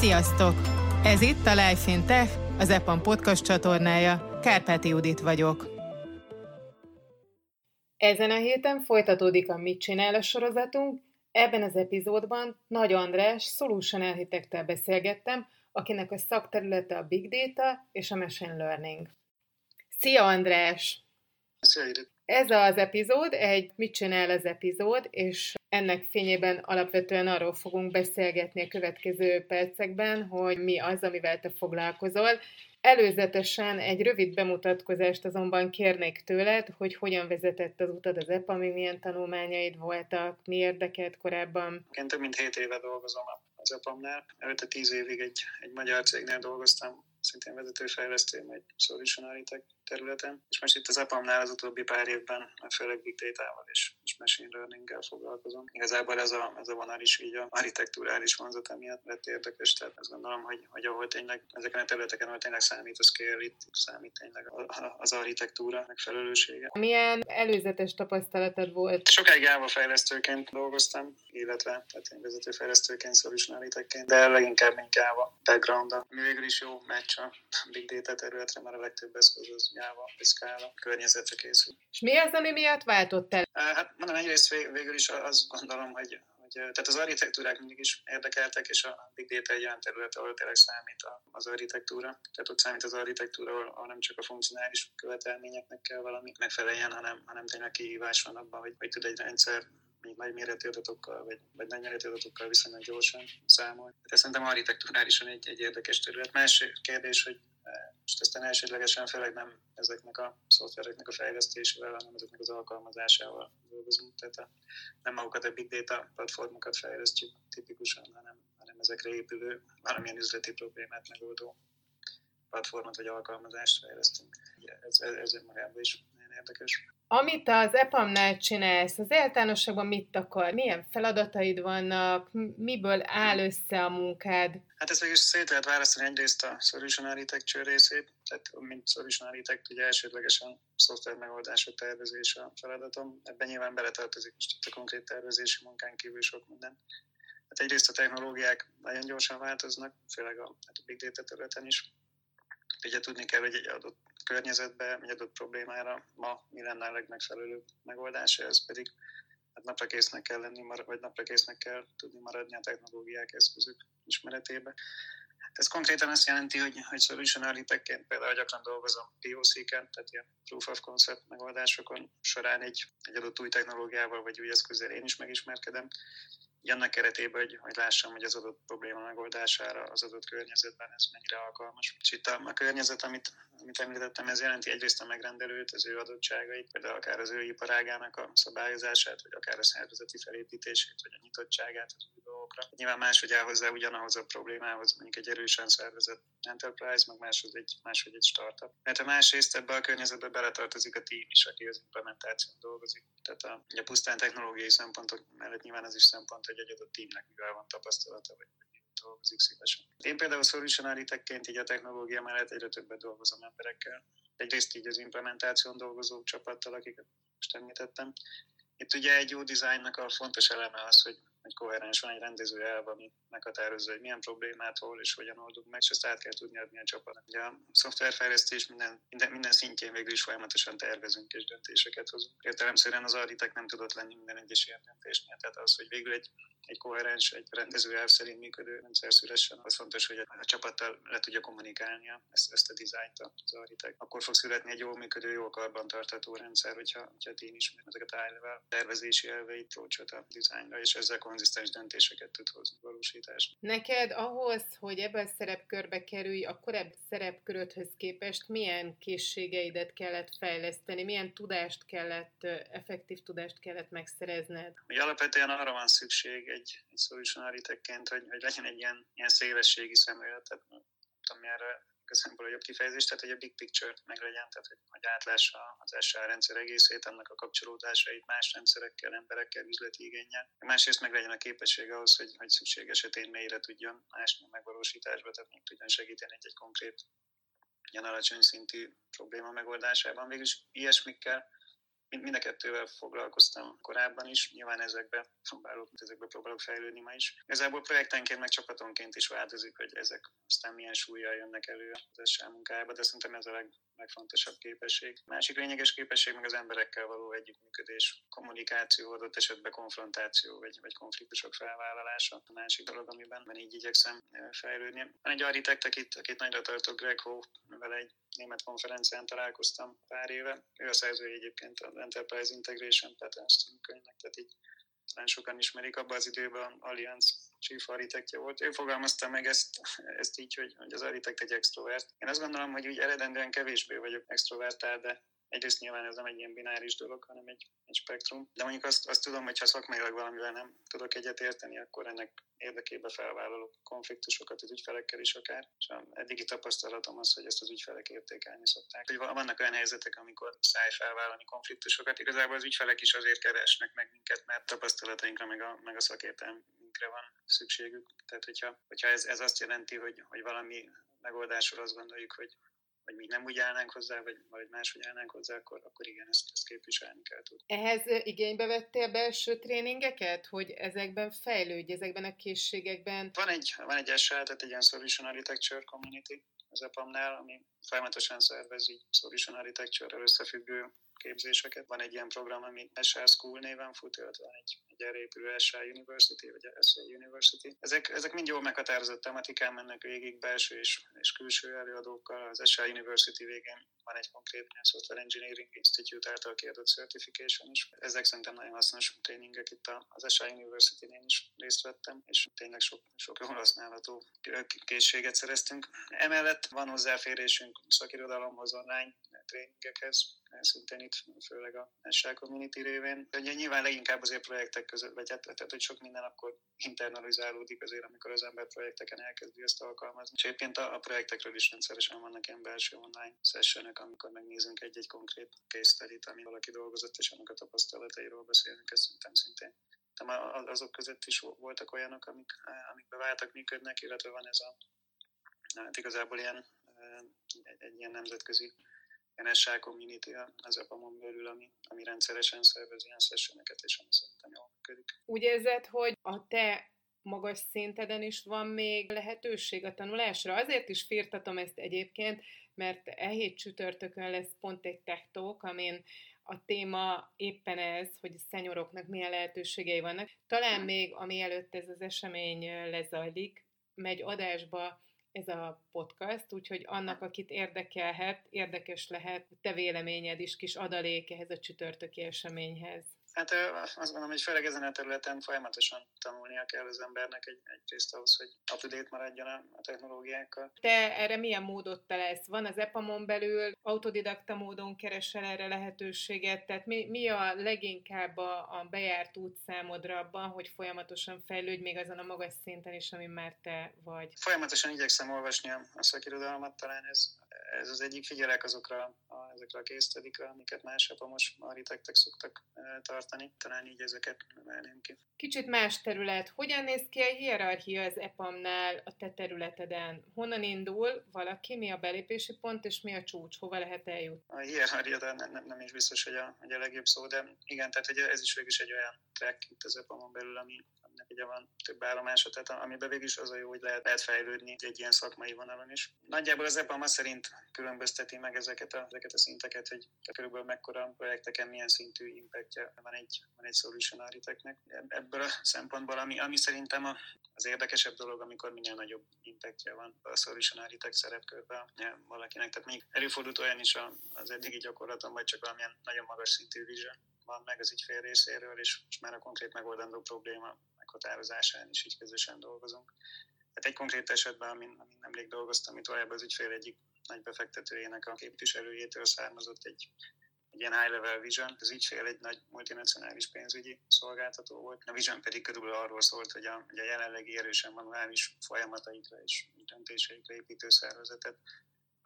Sziasztok! Ez itt a Life in Tech, az EPAM podcast csatornája. Kárpáti Judit vagyok. Ezen a héten folytatódik a Mit csinál a sorozatunk. Ebben az epizódban Nagy András Solution Architect-tel beszélgettem, akinek a szakterülete a Big Data és a Machine Learning. Szia András! Szia Judit! Ez az epizód egy Mit csinál az epizód, és ennek fényében alapvetően arról fogunk beszélgetni a következő percekben, hogy mi az, amivel te foglalkozol. Előzetesen egy rövid bemutatkozást azonban kérnék tőled, hogy hogyan vezetett az utad az EPA, mi milyen tanulmányaid voltak, mi érdekelt korábban. Én több mint 7 éve dolgozom az EPAM-nál. Előtte 10 évig egy, egy magyar cégnél dolgoztam, szintén vezetőfejlesztő, egy solution területen. És most itt az EPAM-nál az utóbbi pár évben főleg big data-val és, és machine learning-gel foglalkozom. Igazából ez a, ez a vonal is így a architekturális vonzat miatt lett érdekes, tehát azt gondolom, hogy, hogy ahol tényleg ezeken a területeken, ahol tényleg számít a scale, itt számít tényleg az architektúra megfelelősége. Milyen előzetes tapasztalatod volt? Sokáig Java fejlesztőként dolgoztam, illetve tehát én vezetőfejlesztőként, solution architektként, de leginkább mint Java background ami végül is jó match a big data területre, mert a legtöbb eszköz az Java, Scala környezetre készül. És mi az, ami miatt váltott el? Hát mondom, egyrészt végül is azt gondolom, hogy hogy, tehát az architektúrák mindig is érdekeltek, és a Big Data egy olyan terület, ahol tényleg számít az architektúra. Tehát ott számít az architektúra, ahol nem csak a funkcionális követelményeknek kell valami megfeleljen, hanem, hanem tényleg kihívás van abban, hogy, hogy tud egy rendszer nagy méretű adatokkal, vagy, vagy nagy méretű adatokkal viszonylag gyorsan számol. Tehát szerintem architektúrálisan egy, egy érdekes terület. Más kérdés, hogy most aztán elsődlegesen főleg nem ezeknek a szoftvereknek a fejlesztésével, hanem ezeknek az alkalmazásával dolgozunk. Tehát a, nem magukat a big data platformokat fejlesztjük tipikusan, hanem, hanem ezekre épülő valamilyen üzleti problémát megoldó platformot vagy alkalmazást fejlesztünk. Ez, ez, ez önmagában is nagyon érdekes. Amit az EPAM-nál csinálsz, az általánosságban mit akar? Milyen feladataid vannak? Miből áll össze a munkád? Hát ezt is szét lehet választani egyrészt a Solution Architecture részét, tehát mint Solution Architect ugye elsődlegesen szoftver megoldások tervezés a feladatom. Ebben nyilván beletartozik most itt a konkrét tervezési munkán kívül sok minden. Hát egyrészt a technológiák nagyon gyorsan változnak, főleg a, hát a big data területen is. Ugye tudni kell, hogy egy adott környezetbe, egy adott problémára ma mi lenne a legmegfelelőbb megoldása, ez pedig hát napra késznek kell lenni, vagy napra késznek kell tudni maradni a technológiák, eszközök ismeretébe. Ez konkrétan azt jelenti, hogy, hogy solution architektként például gyakran dolgozom POC-ken, tehát ilyen proof of concept megoldásokon során egy, egy adott új technológiával vagy új eszközzel én is megismerkedem, annak keretében, hogy, hogy lássam, hogy az adott probléma megoldására az adott környezetben ez mennyire alkalmas. És itt a, a környezet, amit, amit említettem, ez jelenti egyrészt a megrendelőt, az ő adottságait, például akár az ő iparágának a szabályozását, vagy akár a szervezeti felépítését, vagy a nyitottságát az dolgokra. Nyilván máshogy áll hozzá ugyanahoz a problémához, mondjuk egy erősen szervezett enterprise, meg máshogy egy, máshogy egy startup. Mert a másrészt ebbe a környezetbe beletartozik a team is, aki az implementáción dolgozik. Tehát a, a pusztán technológiai szempontok mellett nyilván az is szempont, hogy egy adott teamnek mivel van tapasztalata, vagy dolgozik szívesen. Én például solution architektként így a technológia mellett egyre többet dolgozom emberekkel. Egyrészt így az implementáción dolgozó csapattal, akiket most említettem. Itt ugye egy jó dizájnnak a fontos eleme az, hogy hogy koherens, van egy rendező elv, ami meghatározza, hogy milyen problémát hol és hogyan oldunk meg, és ezt át kell tudni adni a csapatnak. Ugye a szoftverfejlesztés minden, minden, minden szintjén végül is folyamatosan tervezünk és döntéseket hozunk. Értelemszerűen az architekt nem tudott lenni minden egyes ilyen döntésnél, tehát az, hogy végül egy, egy koherens, egy rendező elv szerint működő rendszer szülessen, az fontos, hogy a csapattal le tudja kommunikálni ezt, ezt a dizájnt az architekt. Akkor fog születni egy jól működő, jól karbantartató rendszer, hogyha, hogyha én ismerem ezeket a high tervezési elveit, a dizájnra, és ezzel konzisztens döntéseket tud hozni valósításra. Neked ahhoz, hogy ebben a szerepkörbe kerülj, a korábbi szerepkörödhöz képest milyen készségeidet kellett fejleszteni, milyen tudást kellett, effektív tudást kellett megszerezned? Ugye alapvetően arra van szükség egy, egy solution architektként, hogy, hogy legyen egy ilyen, ilyen szélességi szemlélet, tehát nem tudom, erre szempontból a jobb kifejezés, tehát hogy a big picture meglegyen, tehát hogy, hogy átlássa az SR rendszer egészét, annak a kapcsolódásait más rendszerekkel, emberekkel, üzleti igényel. Másrészt meg legyen a képesség ahhoz, hogy, hogy szükség esetén mélyre tudjon ásni a megvalósításba, tehát még tudjon segíteni egy, egy konkrét ilyen alacsony szintű probléma megoldásában. Végülis ilyesmikkel mind a kettővel foglalkoztam korábban is, nyilván ezekbe próbálok, ezekbe próbálok fejlődni ma is. Igazából projektenként, meg csapatonként is változik, hogy ezek aztán milyen súlyjal jönnek elő az SA munkájába, de szerintem ez a leg, legfontosabb képesség. Másik lényeges képesség meg az emberekkel való együttműködés, kommunikáció, adott esetben konfrontáció, vagy, vagy konfliktusok felvállalása. A másik dolog, amiben így igyekszem fejlődni. Van egy architekt, akit, akit nagyra tartok, Greg Ho, vele egy német konferencián találkoztam pár éve. Ő a szerzője egyébként az Enterprise Integration Patterns könyvnek, tehát így talán sokan ismerik, abban az időben Allianz chief architektja volt. Ő fogalmazta meg ezt, ezt így, hogy, hogy az architekt egy extrovert. Én azt gondolom, hogy úgy eredendően kevésbé vagyok extrovertál, de egyrészt nyilván ez nem egy ilyen bináris dolog, hanem egy, egy spektrum. De mondjuk azt, azt tudom, hogy ha szakmailag valamivel nem tudok egyet érteni, akkor ennek érdekébe felvállalok konfliktusokat az ügyfelekkel is akár. És a eddigi tapasztalatom az, hogy ezt az ügyfelek értékelni szokták. Hogy vannak olyan helyzetek, amikor száj felvállalni konfliktusokat. Igazából az ügyfelek is azért keresnek meg minket, mert tapasztalatainkra, meg a, meg a szakértelmünkre van szükségük. Tehát, hogyha, hogyha ez, ez azt jelenti, hogy, hogy valami megoldásról azt gondoljuk, hogy vagy mi nem úgy állnánk hozzá, vagy, vagy máshogy állnánk hozzá, akkor, akkor igen, ezt, ezt képviselni kell tudni. Ehhez igénybe vettél belső tréningeket, hogy ezekben fejlődj, ezekben a készségekben? Van egy, van egy SL, tehát egy ilyen Solution Architecture Community az EPAM-nál, ami folyamatosan szervez így Solution Architecture-rel összefüggő képzéseket. Van egy ilyen program, ami SR School néven fut, illetve egy, egy erre épülő SR University, vagy SR University. Ezek, ezek mind jól meghatározott tematikán mennek végig, belső és, és külső előadókkal. Az SR University végén van egy konkrét Software Engineering Institute által kiadott certification is. Ezek szerintem nagyon hasznos tréningek itt az SR University-nél is részt vettem, és tényleg sok, sok jól használható készséget szereztünk. Emellett van hozzáférésünk szakirodalomhoz, online tréningekhez, szintén itt, főleg a SL Community révén. Ugye nyilván leginkább azért projektek között, vagy hát, tehát, hogy sok minden akkor internalizálódik azért, amikor az ember projekteken elkezdi ezt alkalmazni. És egyébként a, a projektekről is rendszeresen vannak ilyen belső online sessionek, amikor megnézünk egy-egy konkrét case study ami valaki dolgozott, és annak a tapasztalatairól beszélünk, ez szerintem szintén azok között is voltak olyanok, amik, amik beváltak, működnek, illetve van ez a hát igazából ilyen egy, egy ilyen nemzetközi NSA community az EPAM-on belül, ami, ami rendszeresen szervez ilyen sessioneket, és ami szerintem jól működik. Úgy érzed, hogy a te magas szinteden is van még lehetőség a tanulásra. Azért is firtatom ezt egyébként, mert e hét csütörtökön lesz pont egy tech talk, amin a téma éppen ez, hogy a szenyoroknak milyen lehetőségei vannak. Talán még, ami előtt ez az esemény lezajlik, megy adásba ez a podcast, úgyhogy annak, akit érdekelhet, érdekes lehet te véleményed is, kis adalék ehhez a csütörtöki eseményhez. Hát azt gondolom, hogy főleg ezen a területen folyamatosan tanulnia kell az embernek egy, egyrészt ahhoz, hogy up-to-date maradjon a, technológiákkal. Te erre milyen módot találsz? Van az EPAMon belül, autodidakta módon keresel erre lehetőséget, tehát mi, mi a leginkább a, a bejárt út számodra abban, hogy folyamatosan fejlődj még azon a magas szinten is, ami már te vagy? Folyamatosan igyekszem olvasni a szakirodalmat, talán ez, ez az egyik figyelek azokra a, ezekre a késztedikre, amiket más EPAMos architektek szoktak tartani tartani, talán így ezeket emelném ki. Kicsit más terület. Hogyan néz ki a hierarchia az EPAM-nál a te területeden? Honnan indul valaki, mi a belépési pont, és mi a csúcs? Hova lehet eljutni? A hierarchia, de nem, nem is biztos, hogy a, hogy a legjobb szó, de igen, tehát ez is végül is egy olyan track itt az EPAM-on belül, ami, ugye van több állomása, tehát amiben végül is az a jó, hogy lehet, lehet fejlődni egy ilyen szakmai vonalon is. Nagyjából az EPAM szerint különbözteti meg ezeket a, ezeket a szinteket, hogy körülbelül mekkora projekteken milyen szintű impactja van egy, van egy solution architectnek. Ebből a szempontból, ami, ami szerintem a, az érdekesebb dolog, amikor minél nagyobb impactja van a solution architect szerepkörben valakinek. Tehát még előfordult olyan is az eddigi gyakorlatom, vagy csak valamilyen nagyon magas szintű vision van meg az ügyfél részéről, és, és már a konkrét megoldandó probléma meghatározásán is így közösen dolgozunk. Tehát egy konkrét esetben, amin, amin nemrég dolgoztam, itt valójában az ügyfél egyik nagy befektetőjének a képviselőjétől származott egy egy ilyen high-level vision. Az ügyfél egy nagy multinacionális pénzügyi szolgáltató volt. A vision pedig körülbelül arról szólt, hogy a, hogy a jelenlegi erősen manuális folyamataikra és döntéseikre építő szervezetet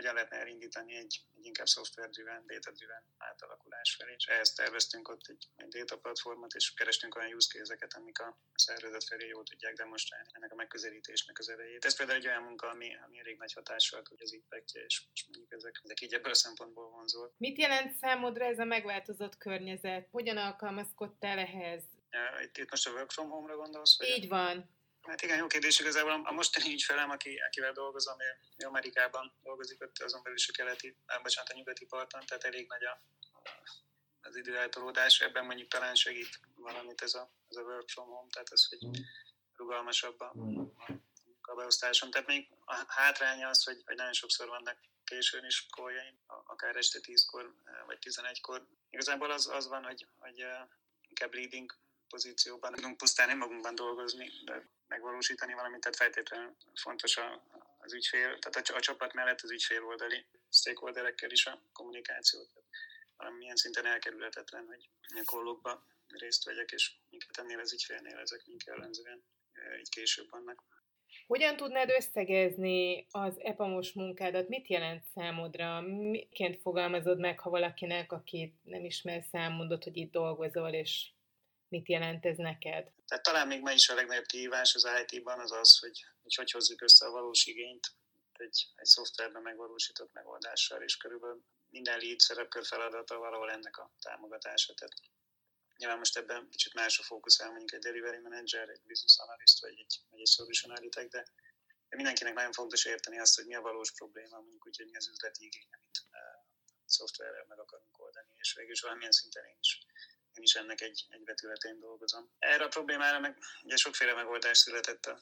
hogyan lehetne elindítani egy, egy inkább szoftver-driven, data-driven átalakulás felé. És ehhez terveztünk ott egy, egy data platformot, és kerestünk olyan use case amik a szervezet felé jól tudják demonstrálni ennek a megközelítésnek az elejét. Ez például egy olyan munka, ami, ami elég nagy hatással tud az impactje, és, és mondjuk ezek, ezek így ebből a szempontból vonzol. Mit jelent számodra ez a megváltozott környezet? Hogyan alkalmazkodtál ehhez? Itt, itt most a work from home-ra gondolsz? Így van. Hát igen, jó kérdés. Igazából a mostani ügyfelem, aki, akivel dolgozom, ő Amerikában dolgozik, ott azon belül is a keleti, bocsánat, a nyugati parton, tehát elég nagy a, az időeltolódás. Ebben mondjuk talán segít valamit ez a, ez a work from home, tehát ez, hogy rugalmasabb a, a beosztásom. Tehát még a hátránya az, hogy, hogy nagyon sokszor vannak későn is koljaim, akár este 10-kor vagy 11-kor. Igazából az, az van, hogy, hogy inkább leading pozícióban tudunk pusztán magunkban dolgozni, de megvalósítani valamit, tehát feltétlenül fontos a, az ügyfél, tehát a, a csapat mellett az ügyfél oldali stakeholderekkel is a kommunikáció. Tehát valamilyen szinten elkerülhetetlen, hogy a kollókba részt vegyek, és minket ennél az ügyfélnél ezek mink jellemzően így később vannak. Hogyan tudnád összegezni az EPAMOS munkádat? Mit jelent számodra? Miként fogalmazod meg, ha valakinek, akit nem ismer szám, mondod, hogy itt dolgozol, és mit jelent ez neked? Tehát talán még ma is a legnagyobb kihívás az IT-ban az az, hogy hogy, hogy hozzuk össze a valós igényt egy, egy szoftverben megvalósított megoldással, és körülbelül minden lead szerepkör feladata valahol ennek a támogatása. Tehát nyilván most ebben kicsit más a fókusz mondjuk egy delivery manager, egy business analyst, vagy egy, vagy egy solution architect, de, de mindenkinek nagyon fontos érteni azt, hogy mi a valós probléma, mondjuk úgy, hogy mi az üzleti igény, amit uh, szoftverrel meg akarunk oldani, és végül is valamilyen szinten én is én is ennek egy, egy vetületén dolgozom. Erre a problémára meg ugye sokféle megoldás született a,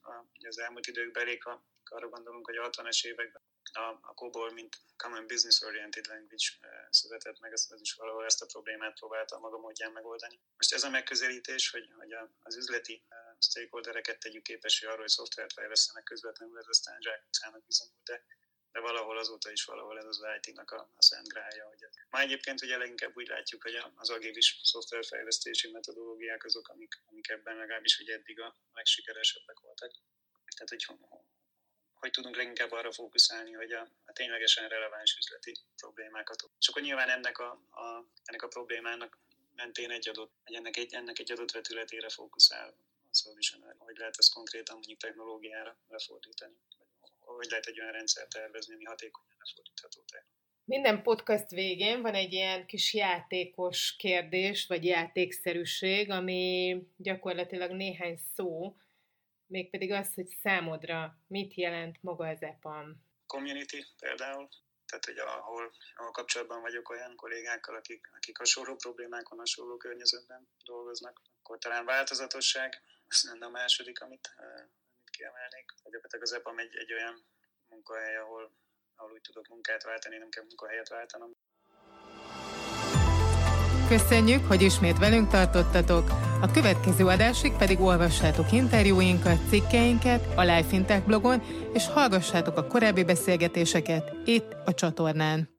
a, az elmúlt időkben, elég ha arra gondolunk, hogy a 60-es években a, a COBOL, mint Common Business Oriented Language született meg, az, az is valahol ezt a problémát próbálta maga módján megoldani. Most ez a megközelítés, hogy, hogy a, az üzleti stakeholdereket tegyük képessé arról, hogy szoftvert fejlesztenek közvetlenül, ez aztán zsákutcának bizonyul, de de valahol azóta is valahol ez az IT-nak a, a szent grája. Hogy Ma egyébként ugye leginkább úgy látjuk, hogy az agilis szoftverfejlesztési metodológiák azok, amik, amik ebben legalábbis hogy eddig a legsikeresebbek voltak. Tehát, hogy hogy tudunk leginkább arra fókuszálni, hogy a, a ténylegesen releváns üzleti problémákat. És akkor nyilván ennek a, a, ennek a problémának mentén egy adott, vagy ennek egy, ennek egy adott vetületére fókuszál a solution, hogy lehet ezt konkrétan mondjuk technológiára lefordítani hogy lehet egy olyan rendszer tervezni, ami hatékonyan lefordítható te. Minden podcast végén van egy ilyen kis játékos kérdés, vagy játékszerűség, ami gyakorlatilag néhány szó, mégpedig az, hogy számodra mit jelent maga az EPAM. Community például, tehát hogy ahol, ahol kapcsolatban vagyok olyan kollégákkal, akik, akik hasonló problémákon, hasonló környezetben dolgoznak, akkor talán változatosság, ez lenne a második, amit, kiemelnék. Gyakorlatilag az EPAM egy, egy olyan munkahely, ahol, ahol úgy tudok munkát váltani, nem kell munkahelyet váltanom. Köszönjük, hogy ismét velünk tartottatok. A következő adásig pedig olvassátok interjúinkat, cikkeinket a Life Fintech blogon, és hallgassátok a korábbi beszélgetéseket itt a csatornán.